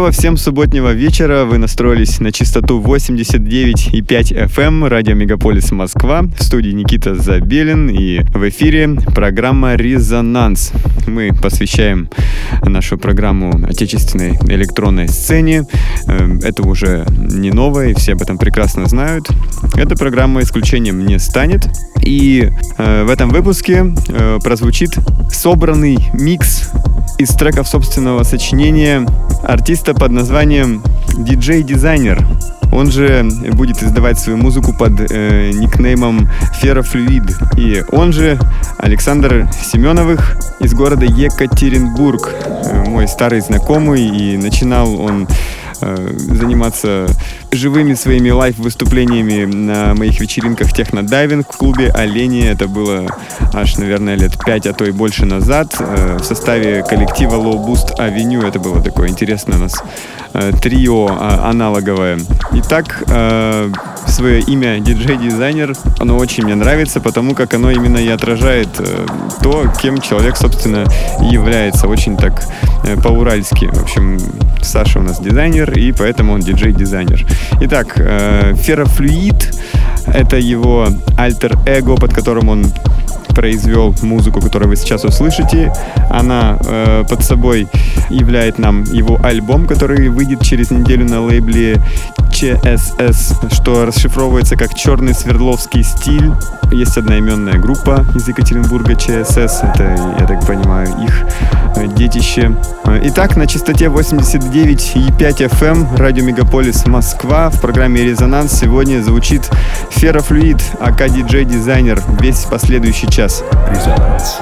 Доброго всем субботнего вечера. Вы настроились на частоту 89,5 FM эм, радио Мегаполис Москва. В студии Никита Забелин и в эфире программа «Резонанс». Мы посвящаем нашу программу отечественной электронной сцене. Эм, это уже не новое, и все об этом прекрасно знают. Эта программа исключением не станет. И э, в этом выпуске э, прозвучит собранный микс из треков собственного сочинения артиста под названием DJ-дизайнер. Он же будет издавать свою музыку под э, никнеймом Феррофлюид. И он же Александр Семеновых из города Екатеринбург. Э, мой старый знакомый. И начинал он заниматься живыми своими лайв-выступлениями на моих вечеринках технодайвинг в клубе «Олени». Это было аж, наверное, лет пять, а то и больше назад. Э, в составе коллектива Low Boost Avenue. Это было такое интересное у нас э, трио а, аналоговое. Итак, свое имя диджей-дизайнер, оно очень мне нравится, потому как оно именно и отражает то, кем человек, собственно, является. Очень так по-уральски. В общем, Саша у нас дизайнер, и поэтому он диджей-дизайнер. Итак, э, Феррофлюид — это его альтер-эго, под которым он произвел музыку, которую вы сейчас услышите. Она э, под собой являет нам его альбом, который выйдет через неделю на лейбле CSS, что расшифровывается как «Черный Свердловский стиль». Есть одноименная группа из Екатеринбурга CSS, это, я так понимаю, их детище. Итак, на частоте 89,5 FM радио Мегаполис Москва в программе «Резонанс» сегодня звучит Феррофлюид, АК диджей дизайнер, весь последующий час. Резонанс.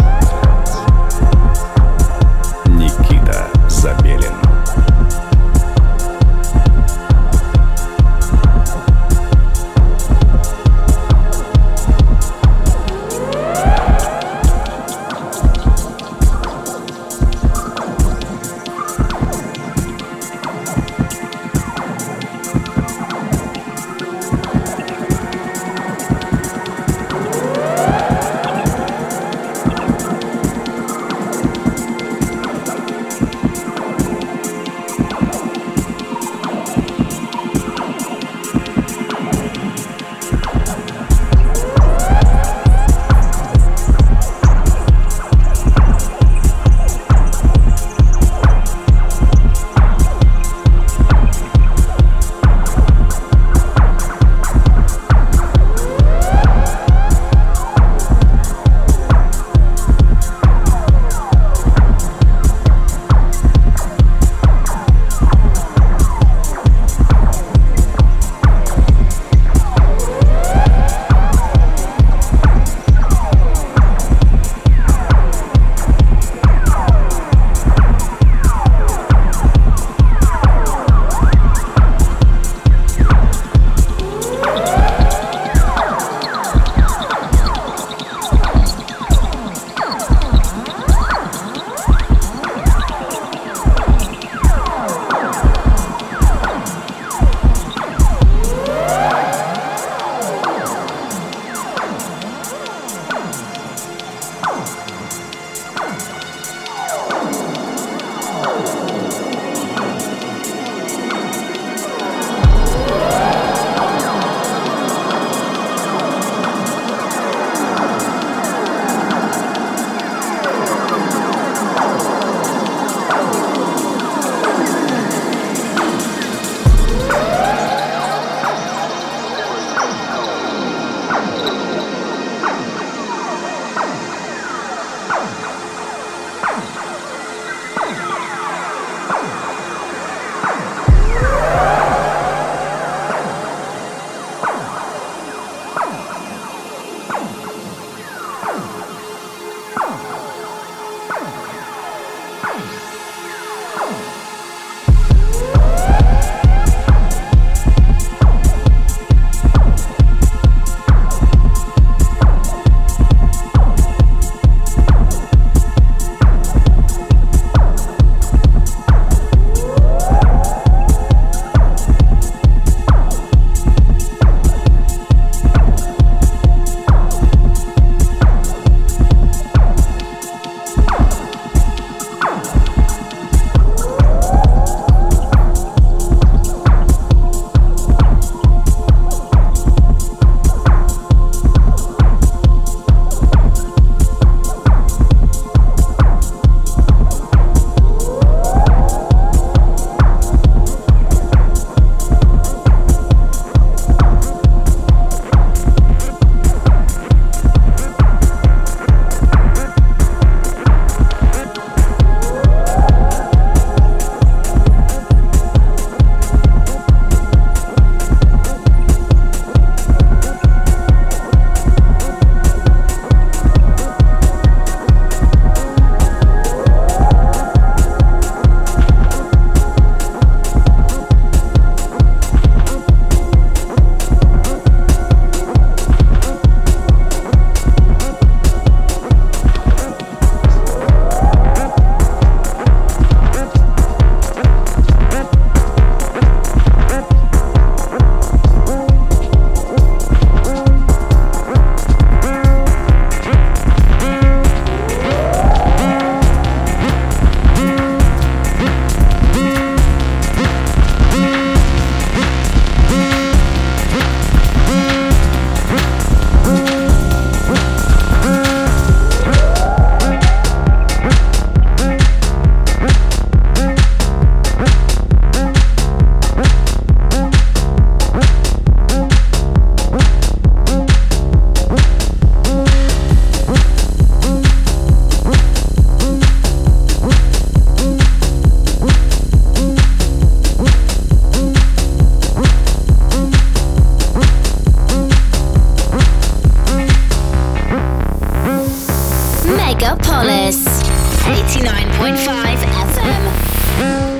89.5 FM.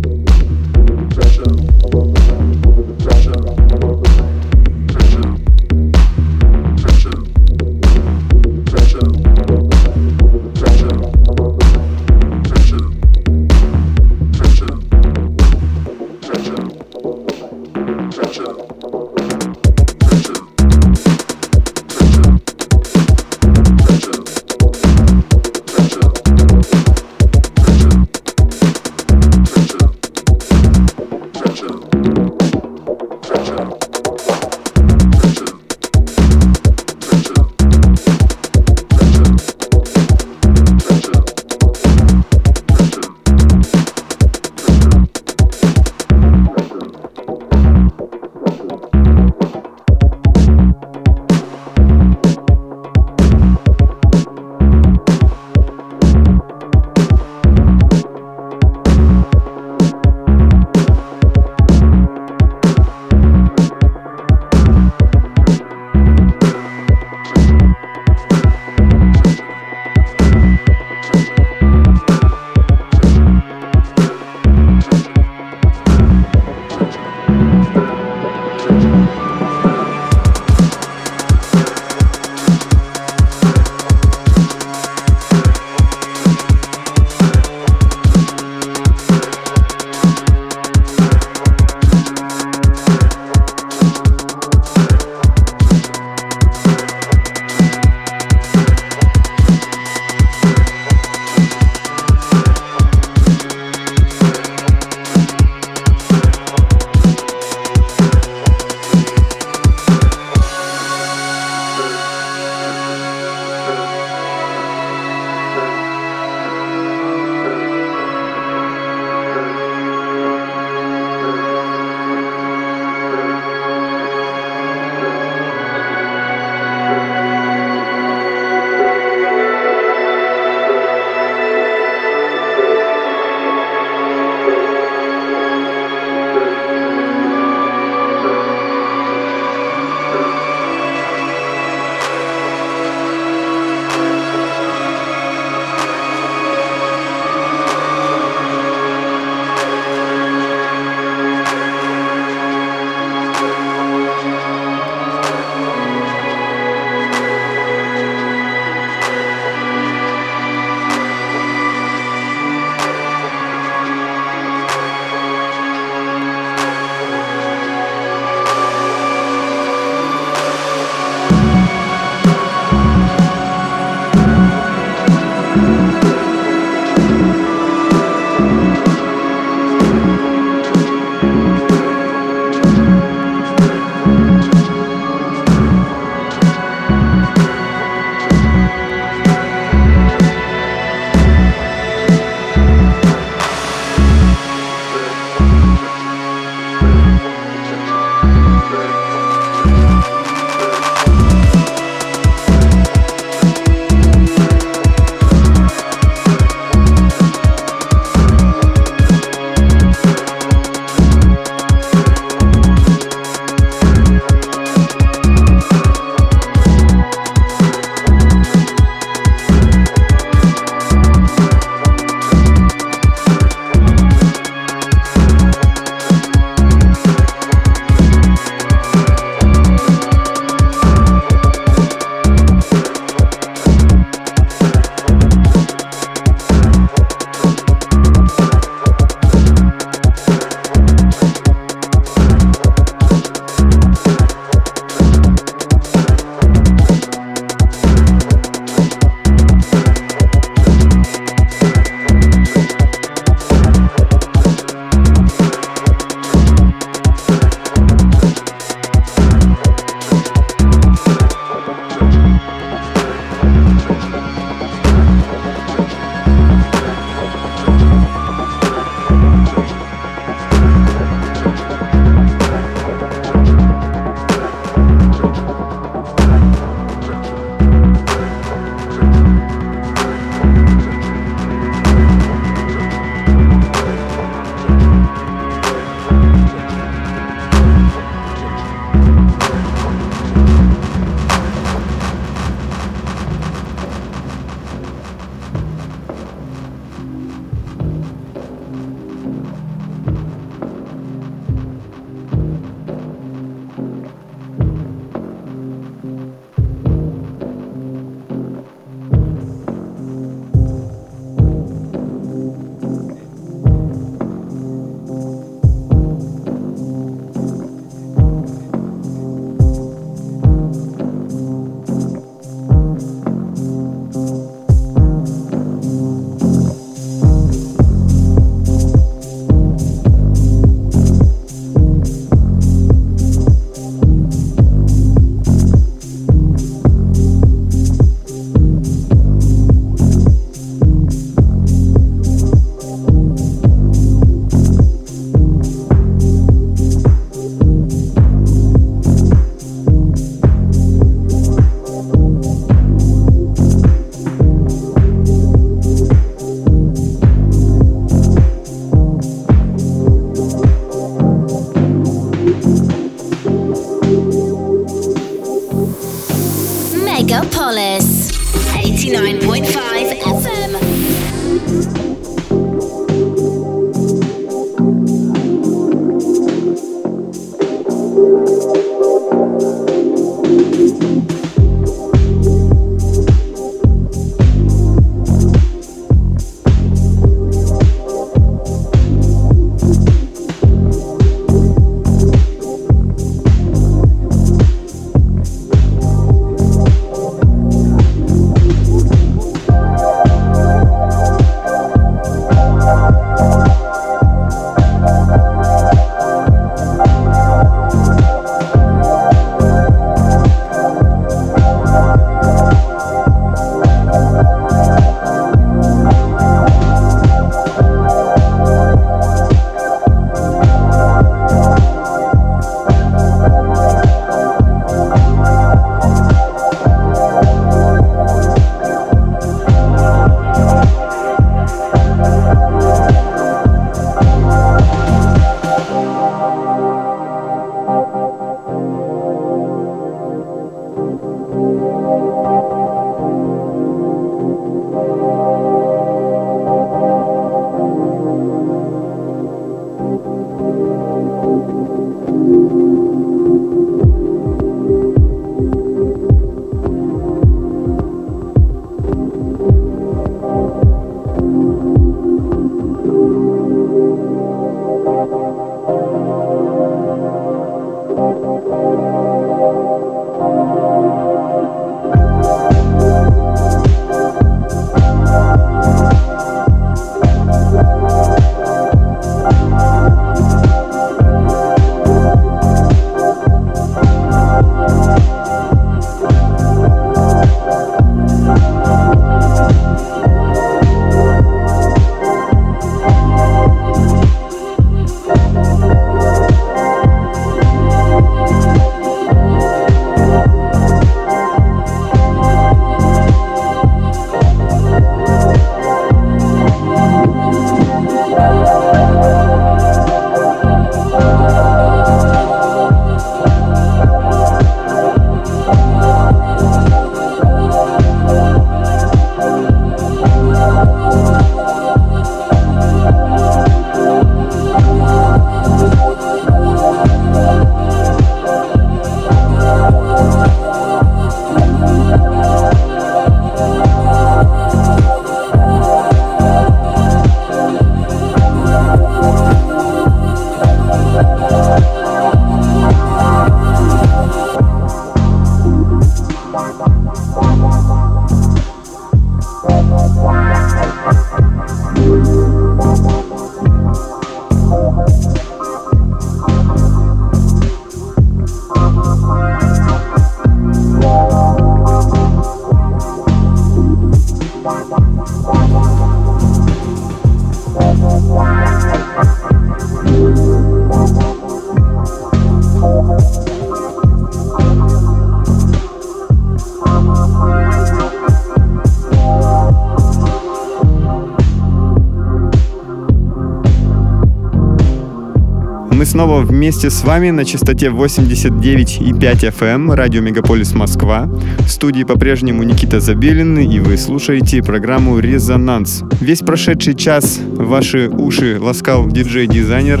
Снова вместе с вами на частоте 89,5 FM, эм, радио Мегаполис Москва. В студии по-прежнему Никита Забелин, и вы слушаете программу «Резонанс». Весь прошедший час ваши уши ласкал диджей-дизайнер,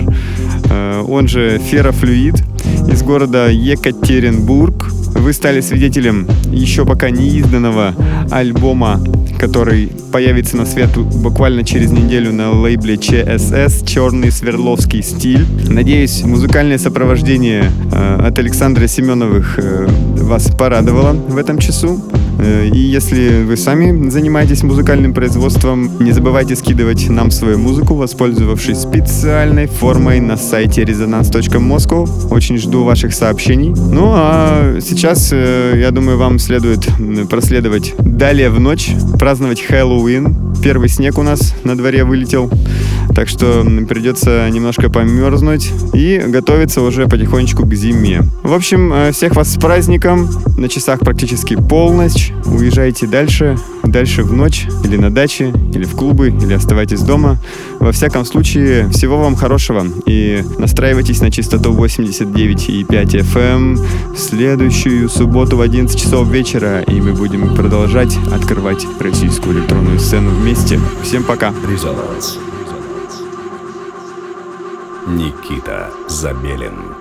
э, он же Ферофлюид из города Екатеринбург. Вы стали свидетелем еще пока не изданного альбома который появится на свет буквально через неделю на лейбле CSS «Черный Сверловский стиль». Надеюсь, музыкальное сопровождение э, от Александра Семеновых э, вас порадовало в этом часу. Э, и если вы сами занимаетесь музыкальным производством, не забывайте скидывать нам свою музыку, воспользовавшись специальной формой на сайте resonance.moscow. Очень жду ваших сообщений. Ну а сейчас, э, я думаю, вам следует проследовать далее в ночь, праздновать Хэллоуин. Первый снег у нас на дворе вылетел. Так что придется немножко померзнуть и готовиться уже потихонечку к зиме. В общем, э, всех вас с праздником. На часах практически полночь. Уезжайте дальше, дальше в ночь, или на даче, или в клубы, или оставайтесь дома. Во всяком случае, всего вам хорошего. И настраивайтесь на частоту 89,5 FM эм в следующую субботу в 11 часов вечера. И мы будем продолжать открывать российскую электронную сцену вместе. Всем пока. Резонанс. Никита Забелин.